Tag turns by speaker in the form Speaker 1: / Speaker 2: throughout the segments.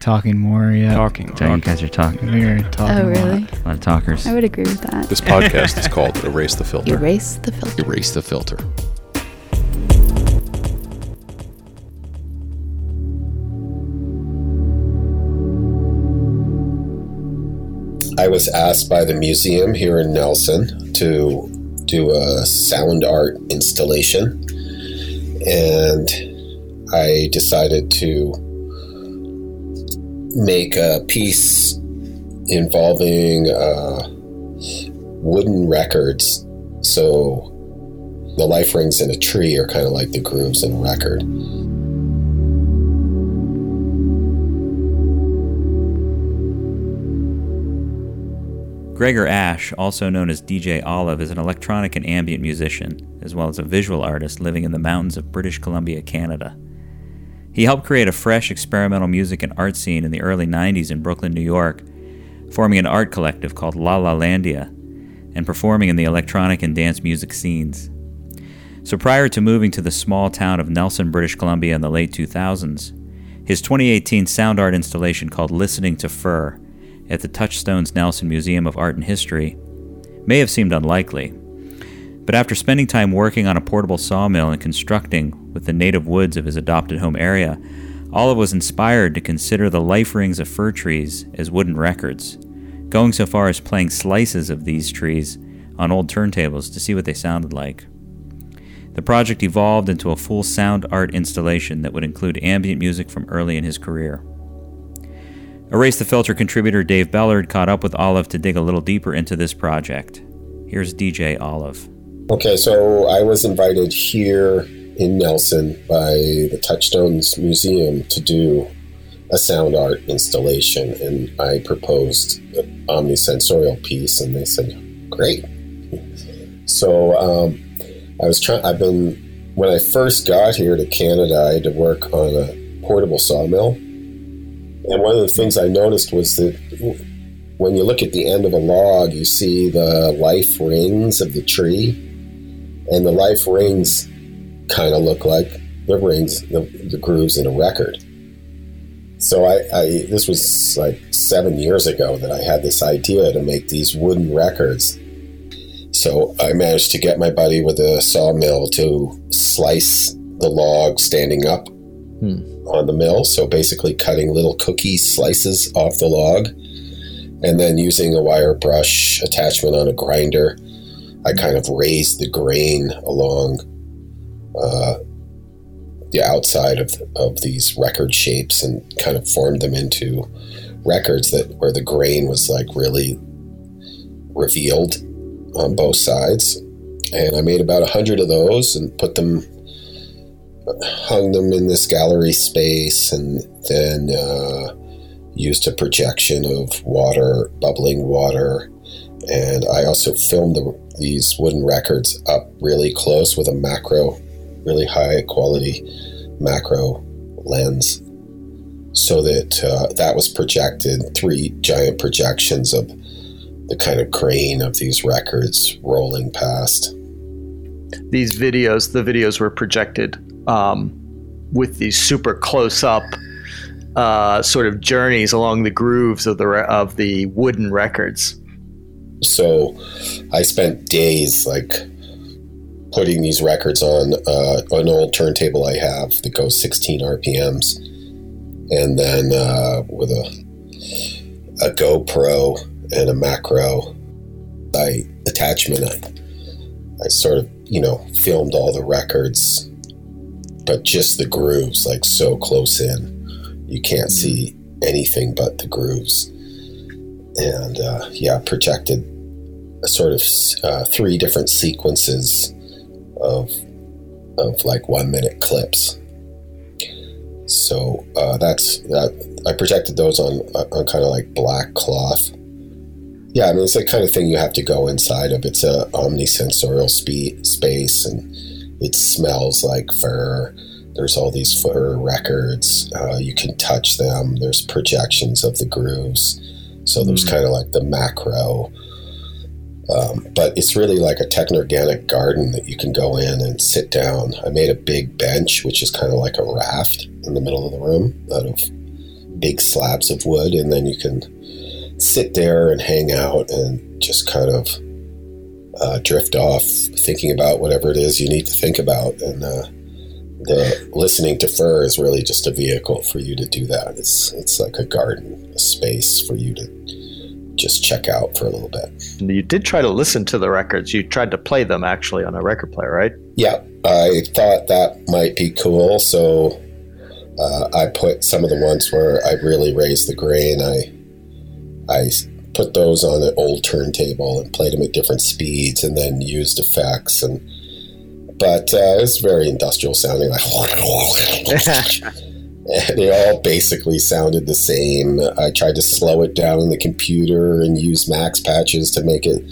Speaker 1: talking more. Yeah,
Speaker 2: Talking.
Speaker 3: So you
Speaker 2: talking.
Speaker 3: guys are talking.
Speaker 1: We're talking.
Speaker 4: Oh,
Speaker 1: a lot.
Speaker 4: really?
Speaker 3: A lot of talkers.
Speaker 4: I would agree with that.
Speaker 5: This podcast is called Erase the Filter.
Speaker 4: Erase the filter.
Speaker 5: Erase the filter.
Speaker 6: I was asked by the museum here in Nelson to do a sound art installation, and I decided to make a piece involving uh, wooden records. So the life rings in a tree are kind of like the grooves in a record.
Speaker 3: Gregor Asch, also known as DJ Olive, is an electronic and ambient musician, as well as a visual artist living in the mountains of British Columbia, Canada. He helped create a fresh experimental music and art scene in the early 90s in Brooklyn, New York, forming an art collective called Lalalandia and performing in the electronic and dance music scenes. So prior to moving to the small town of Nelson, British Columbia in the late 2000s, his 2018 sound art installation called Listening to Fir at the Touchstones Nelson Museum of Art and History may have seemed unlikely. But after spending time working on a portable sawmill and constructing with the native woods of his adopted home area, Olive was inspired to consider the life rings of fir trees as wooden records, going so far as playing slices of these trees on old turntables to see what they sounded like. The project evolved into a full sound art installation that would include ambient music from early in his career. Erase the Filter contributor Dave Bellard caught up with Olive to dig a little deeper into this project. Here's DJ Olive.
Speaker 6: Okay, so I was invited here in Nelson by the Touchstones Museum to do a sound art installation, and I proposed an omnisensorial piece, and they said, "Great." So um, I was trying. I've been when I first got here to Canada, I had to work on a portable sawmill, and one of the things I noticed was that when you look at the end of a log, you see the life rings of the tree, and the life rings kind of look like the rings, the, the grooves in a record. So I, I, this was like seven years ago that I had this idea to make these wooden records. So I managed to get my buddy with a sawmill to slice the log standing up hmm. on the mill. So basically cutting little cookie slices off the log and then using a wire brush attachment on a grinder, I kind of raised the grain along uh, the outside of, of these record shapes and kind of formed them into records that where the grain was like really revealed on both sides. And I made about a hundred of those and put them, hung them in this gallery space, and then uh, used a projection of water, bubbling water. And I also filmed the, these wooden records up really close with a macro, really high quality macro lens, so that uh, that was projected three giant projections of the kind of grain of these records rolling past.
Speaker 2: These videos, the videos were projected um, with these super close up uh, sort of journeys along the grooves of the re- of the wooden records.
Speaker 6: So I spent days like putting these records on uh, an old turntable I have that goes 16 RPMs, and then uh, with a a GoPro and a macro I attachment, I, I sort of you know filmed all the records, but just the grooves like so close in, you can't see anything but the grooves, and uh, yeah, projected a sort of uh, three different sequences of of like one minute clips. So uh, that's that. I projected those on on kind of like black cloth. Yeah, I mean it's the kind of thing you have to go inside of. It's a omnisensorial spe- space, and it smells like fir. There's all these fir records. Uh, you can touch them. There's projections of the grooves. So there's kind of like the macro. Um, but it's really like a techno-organic garden that you can go in and sit down. I made a big bench, which is kind of like a raft in the middle of the room out of big slabs of wood, and then you can sit there and hang out and just kind of uh, drift off, thinking about whatever it is you need to think about. And uh, the listening to fir is really just a vehicle for you to do that. It's it's like a garden, a space for you to just check out for a little bit.
Speaker 2: You did try to listen to the records. You tried to play them actually on a record player, right?
Speaker 6: Yeah, I thought that might be cool, so uh, I put some of the ones where I really raised the grain. I I put those on an old turntable and played them at different speeds, and then used effects and. But uh, it's very industrial sounding, like, and they all basically sounded the same. I tried to slow it down in the computer and use max patches to make it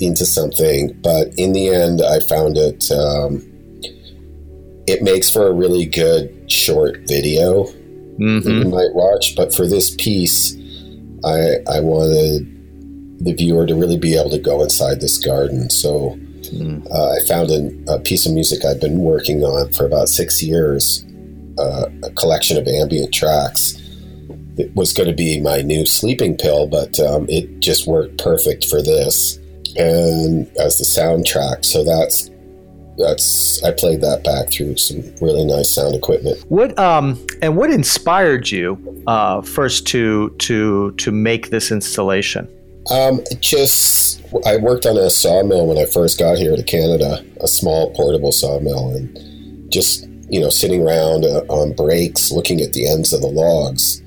Speaker 6: into something, but in the end, I found it. Um, it makes for a really good short video
Speaker 2: Mm-hmm.
Speaker 6: that you might watch. But for this piece, I I wanted the viewer to really be able to go inside this garden. So
Speaker 2: Mm.
Speaker 6: uh, I found an, a piece of music I've been working on for about six years, uh, a collection of ambient tracks. It was going to be my new sleeping pill, but um, it just worked perfect for this and as the soundtrack. So that's that's I played that back through some really nice sound equipment.
Speaker 2: What um and what inspired you uh, first to to to make this installation?
Speaker 6: Um, just I worked on a sawmill when I first got here to Canada, a small portable sawmill, and just you know sitting around uh, on breaks, looking at the ends of the logs,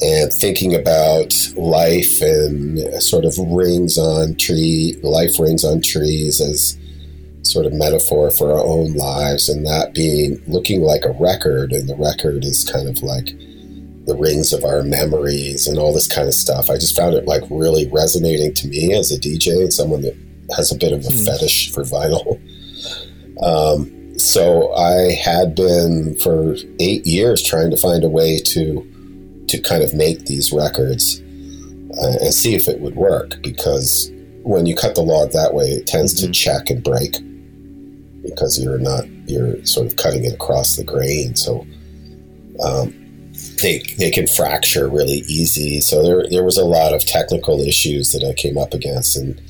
Speaker 6: and thinking about life and sort of rings on tree, life rings on trees as sort of metaphor for our own lives, and that being looking like a record, and the record is kind of like the rings of our memories and all this kind of stuff. I just found it like really resonating to me as a DJ and someone that has a bit of a
Speaker 2: Hmm.
Speaker 6: fetish for vinyl. Um, so I had been for eight years trying to find a way to to kind of make these records uh, and see if it would work because when you cut the log that way, it tends to
Speaker 2: Mhm.
Speaker 6: check and break because you're not you're sort of cutting it across the grain. So um, they they can fracture really easy. So there there was a lot of technical issues that I came up against, and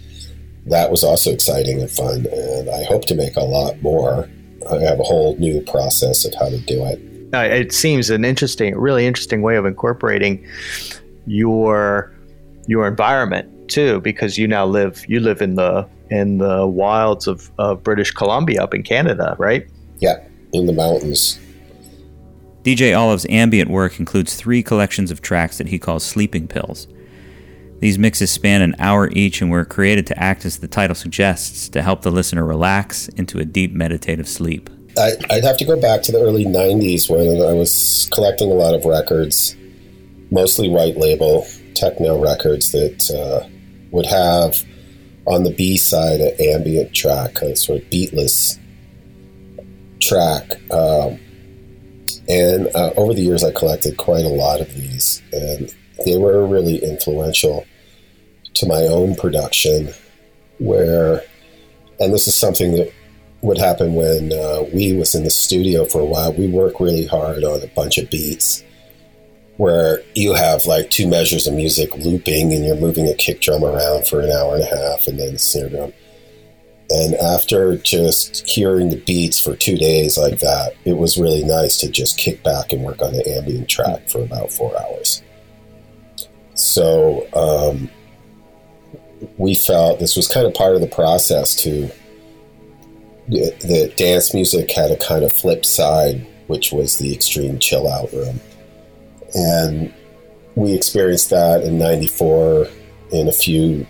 Speaker 6: that was also exciting and fun. And I hope to make a lot more. I have a whole new process of how to do it.
Speaker 2: Uh, it seems an interesting, really interesting way of incorporating your your environment too, because you now live you live in the in the wilds of, of British Columbia up in Canada, right?
Speaker 6: Yeah, in the mountains.
Speaker 3: DJ Olive's ambient work includes three collections of tracks that he calls sleeping pills. These mixes span an hour each and were created to act as the title suggests to help the listener relax into a deep meditative sleep.
Speaker 6: I, I'd have to go back to the early 90s when I was collecting a lot of records, mostly white label techno records that uh, would have on the B side an ambient track, a sort of beatless track. Um, and uh, over the years, I collected quite a lot of these, and they were really influential to my own production. Where, and this is something that would happen when uh, we was in the studio for a while. We work really hard on a bunch of beats where you have like two measures of music looping and you're moving a kick drum around for an hour and a half and then the snare drum. And after just hearing the beats for two days like that, it was really nice to just kick back and work on the ambient track for about four hours. So um, we felt this was kind of part of the process to the, the dance music had a kind of flip side, which was the extreme chill out room. And we experienced that in 94 in a few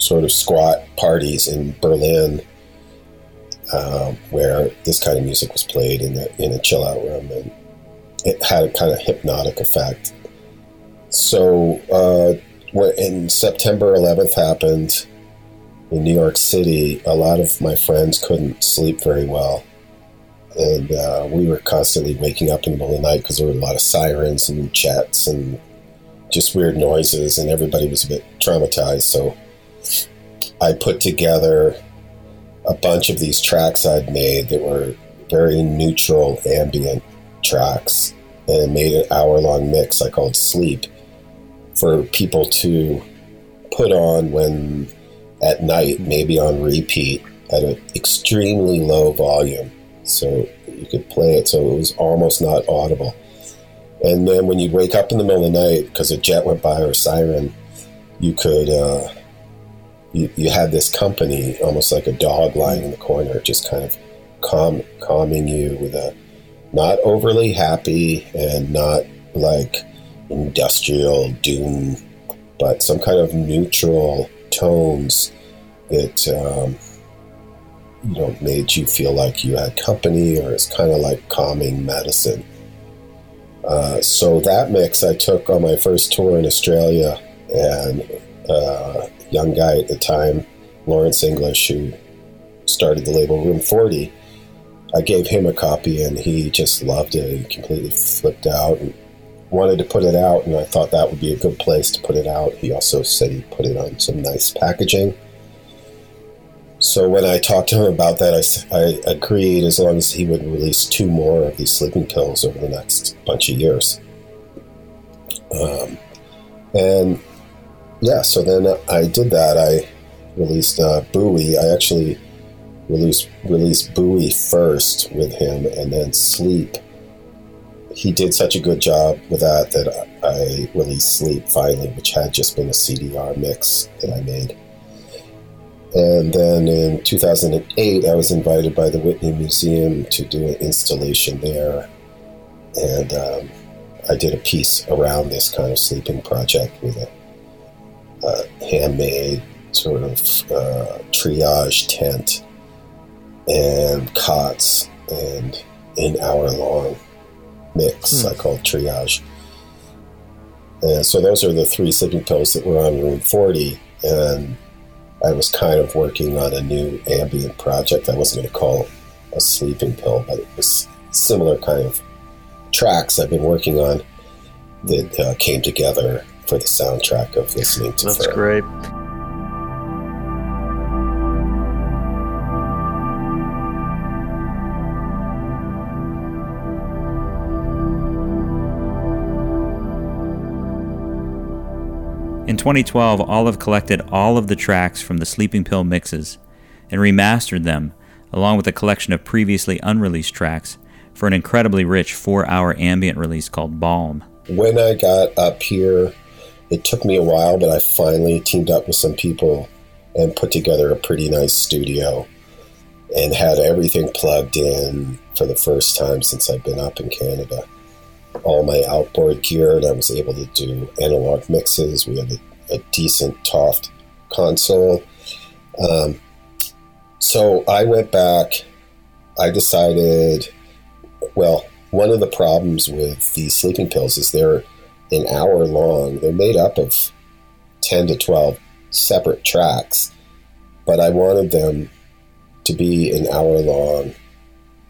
Speaker 6: sort of squat parties in Berlin um, where this kind of music was played in, the, in a chill out room. And it had a kind of hypnotic effect. So uh, when September 11th happened, in New York City, a lot of my friends couldn't sleep very well. And uh, we were constantly waking up in the middle of the night because there were a lot of sirens and jets and just weird noises, and everybody was a bit traumatized. So I put together a bunch of these tracks I'd made that were very neutral, ambient tracks. and made an hour long mix I called Sleep for people to put on when at night, maybe on repeat at an extremely low volume. So you could play it so it was almost not audible. And then when you'd wake up in the middle of the night because a jet went by or a siren, you could, uh, you, you had this company almost like a dog lying in the corner, just kind of calm, calming you with a not overly happy and not like industrial doom, but some kind of neutral tones that um, you know made you feel like you had company, or it's kind of like calming medicine. Uh, so that mix I took on my first tour in Australia, and uh, young guy at the time, Lawrence English, who started the label Room 40, I gave him a copy and he just loved it. He completely flipped out and wanted to put it out, and I thought that would be a good place to put it out. He also said he put it on some nice packaging. So when I talked to him about that, I, I agreed as long as he would release two more of these sleeping pills over the next bunch of years. Um, and yeah, so then I did that. I released uh, Buoy. I actually released released Buoy first with him, and then Sleep. He did such a good job with that that I released Sleep finally, which had just been a CDR mix that I made. And then in 2008, I was invited by the Whitney Museum to do an installation there. And um, I did a piece around this kind of sleeping project with a, a handmade sort of uh, triage tent and cots and an hour long mix hmm. I called triage. And so those are the three sleeping pills that were on room 40. And I was kind of working on a new ambient project. I wasn't going to call it a sleeping pill, but it was similar kind of tracks I've been working on that uh, came together for the soundtrack of listening to.
Speaker 2: That's great.
Speaker 3: In 2012, Olive collected all of the tracks from the Sleeping Pill mixes and remastered them, along with a collection of previously unreleased tracks, for an incredibly rich four hour ambient release called Balm.
Speaker 6: When I got up here, it took me a while, but I finally teamed up with some people and put together a pretty nice studio and had everything plugged in for the first time since I've been up in Canada all my outboard gear and I was able to do analog mixes. We had a, a decent Toft console. Um, so I went back. I decided, well, one of the problems with these sleeping pills is they're an hour long. They're made up of 10 to 12 separate tracks, but I wanted them to be an hour long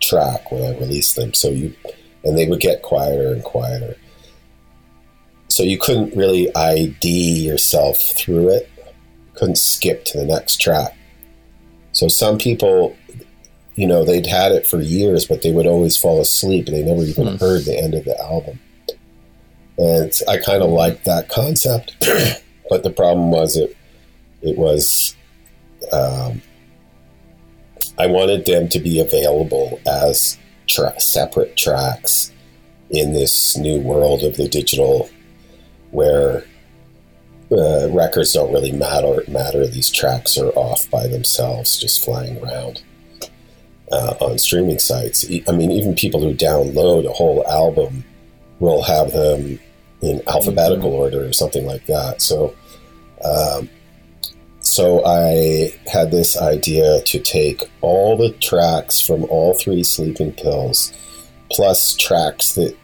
Speaker 6: track when I released them. So you and they would get quieter and quieter. So you couldn't really ID yourself through it. You couldn't skip to the next track. So some people, you know, they'd had it for years, but they would always fall asleep and they never even mm. heard the end of the album. And I kind of liked that concept, but the problem was it it was um, I wanted them to be available as tra- separate tracks in this new world of the digital where uh, records don't really matter matter. These tracks are off by themselves just flying around uh, on streaming sites. I mean even people who download a whole album will have them in alphabetical mm-hmm. order or something like that so um, so I had this idea to take all the tracks from all three sleeping pills, plus tracks that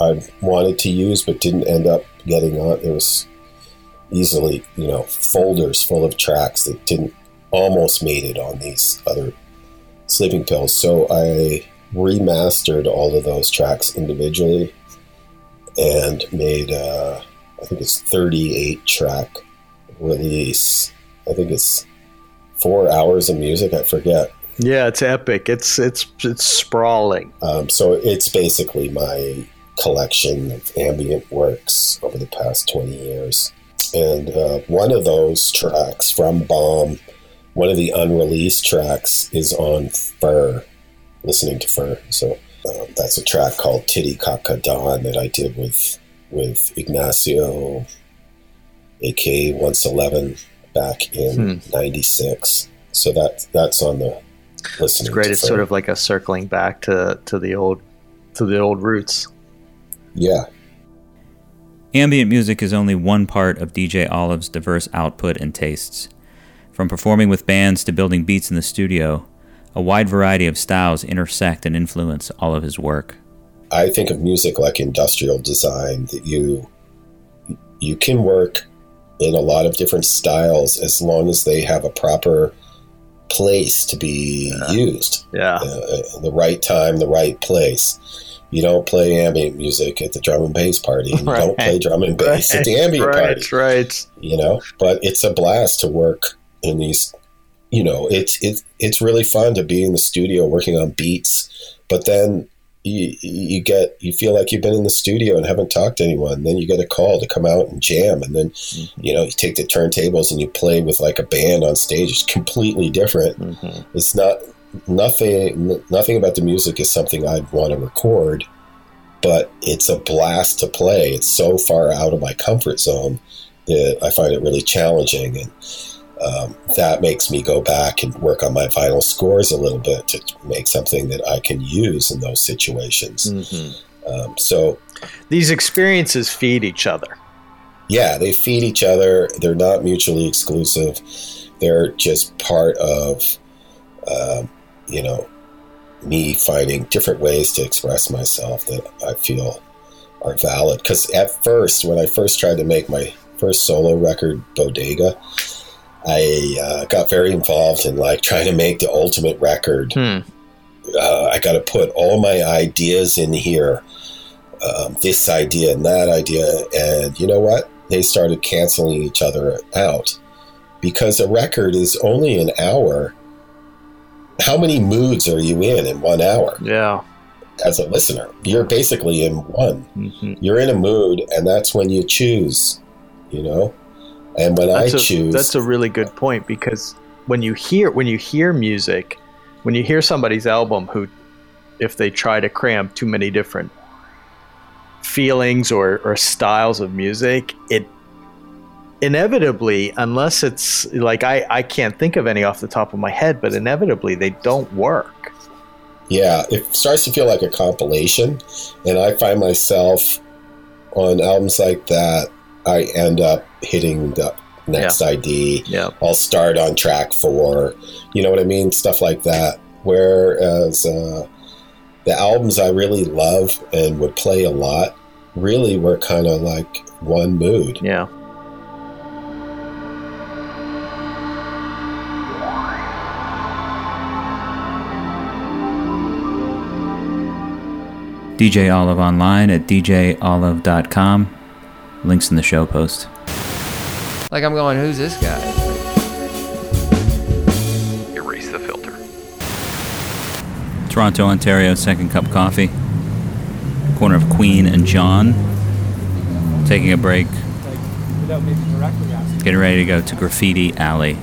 Speaker 6: I wanted to use but didn't end up getting on. It was easily, you know, folders full of tracks that didn't almost made it on these other sleeping pills. So I remastered all of those tracks individually and made, uh, I think it's 38 track release. I think it's four hours of music. I forget.
Speaker 2: Yeah, it's epic. It's it's it's sprawling.
Speaker 6: Um, so it's basically my collection of ambient works over the past 20 years. And uh, one of those tracks from Balm, one of the unreleased tracks, is on Fir, listening to Fir. So um, that's a track called Titicaca Don that I did with with Ignacio, aka Once Eleven, back in '96. Hmm. So that that's on the listening.
Speaker 2: It's great. It's sort of like a circling back to to the old to the old roots.
Speaker 6: Yeah.
Speaker 3: Ambient music is only one part of DJ Olive's diverse output and tastes. From performing with bands to building beats in the studio, a wide variety of styles intersect and influence all of his work.
Speaker 6: I think of music like industrial design that you you can work in a lot of different styles as long as they have a proper place to be
Speaker 2: Yeah.
Speaker 6: used.
Speaker 2: Yeah.
Speaker 6: Uh, the right time, the right place. You don't play ambient music at the drum and bass party. and You don't play drum and bass at the ambient
Speaker 2: right,
Speaker 6: party.
Speaker 2: right.
Speaker 6: You know, but it's a blast to work in these. You know, it's it's it's really fun to be in the studio working on beats, but then you, you get you feel like you've been in the studio and haven't talked to anyone. Then you get a call to come out and jam, and then you know you take the turntables and you play with like a band on stage. It's completely different.
Speaker 2: Mhm.
Speaker 6: It's not nothing. Nothing about the music is something I'd want to record, but it's a blast to play. It's so far out of my comfort zone that I find it really challenging, and um, that makes me go back and work on my vinyl scores a little bit to make something that I can use in those situations.
Speaker 2: Mhm.
Speaker 6: Um, so
Speaker 2: These experiences feed each other.
Speaker 6: yeah, they feed each other. They're not mutually exclusive. They're just part of, um, you know, me finding different ways to express myself that I feel are valid. Because at first, when I first tried to make my first solo record, Bodega, I uh, got very involved in like trying to make the ultimate record
Speaker 2: Hmm.
Speaker 6: uh, I got to put all my ideas in here, um, this idea and that idea, and you know what? They started canceling each other out because a record is only an hour. How many moods are you in in one hour
Speaker 2: Yeah.
Speaker 6: as a listener? You're basically in one.
Speaker 2: Mhm.
Speaker 6: You're in a mood, and that's when you choose. You know, and when
Speaker 2: That's
Speaker 6: I
Speaker 2: a,
Speaker 6: choose,
Speaker 2: That's a really good point because when you hear when you hear music, when you hear somebody's album who if they try to cram too many different feelings or, or styles of music, it inevitably, unless it's like I, I can't think of any off the top of my head, but inevitably they don't work.
Speaker 6: Yeah, it starts to feel like a compilation, and I find myself on albums like that. I end up hitting the next ID.
Speaker 2: Yeah.
Speaker 6: I'll start on track four. You know what I mean? Stuff like that. Whereas uh, the albums I really love and would play a lot really were kind of like one mood.
Speaker 2: Yeah.
Speaker 3: DJ Olive online at djolive.com. Links in the show post.
Speaker 1: Like I'm going, who's this guy?
Speaker 5: Erase the filter.
Speaker 3: Toronto, Ontario, Second Cup Coffee. Corner of Queen and John. Taking a break. Getting ready to go to Graffiti Alley.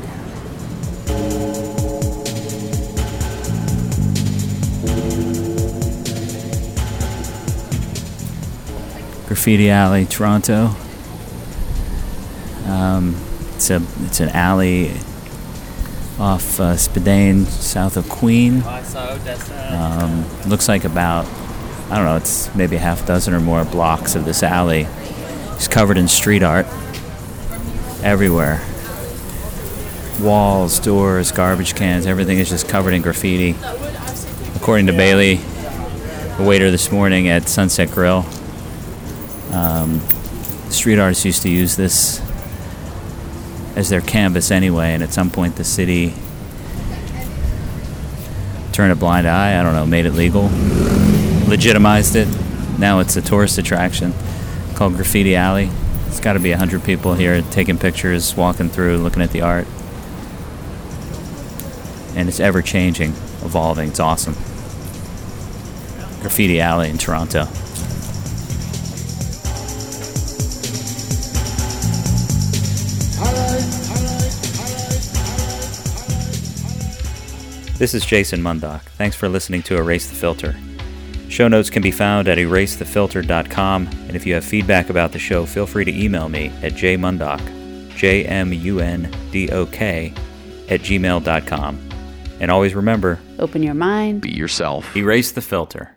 Speaker 3: Graffiti Alley, Toronto. Um, it's a it's an alley off uh, south of Queen. Um, looks like about I don't know. It's maybe a half dozen or more blocks of this alley. It's covered in street art everywhere. Walls, doors, garbage cans, everything is just covered in graffiti. According to Bailey, the waiter this morning at Sunset Grill, um, street artists used to use this as their canvas anyway, and at some point the city turned a blind eye. I don't know, made it legal, legitimized it. Now it's a tourist attraction called Graffiti Alley. It's got to be a hundred people here taking pictures, walking through, looking at the art, and it's ever changing, evolving. It's awesome. Graffiti Alley in Toronto. This is Jason Mundok. Thanks for listening to Erase the Filter. Show notes can be found at erasethefilter.com, and if you have feedback about the show, feel free to email me at jmundok, J-M-U-N-D-O-K, at gmail.com. And always remember,
Speaker 4: Open your mind.
Speaker 5: Be yourself.
Speaker 3: erase the filter.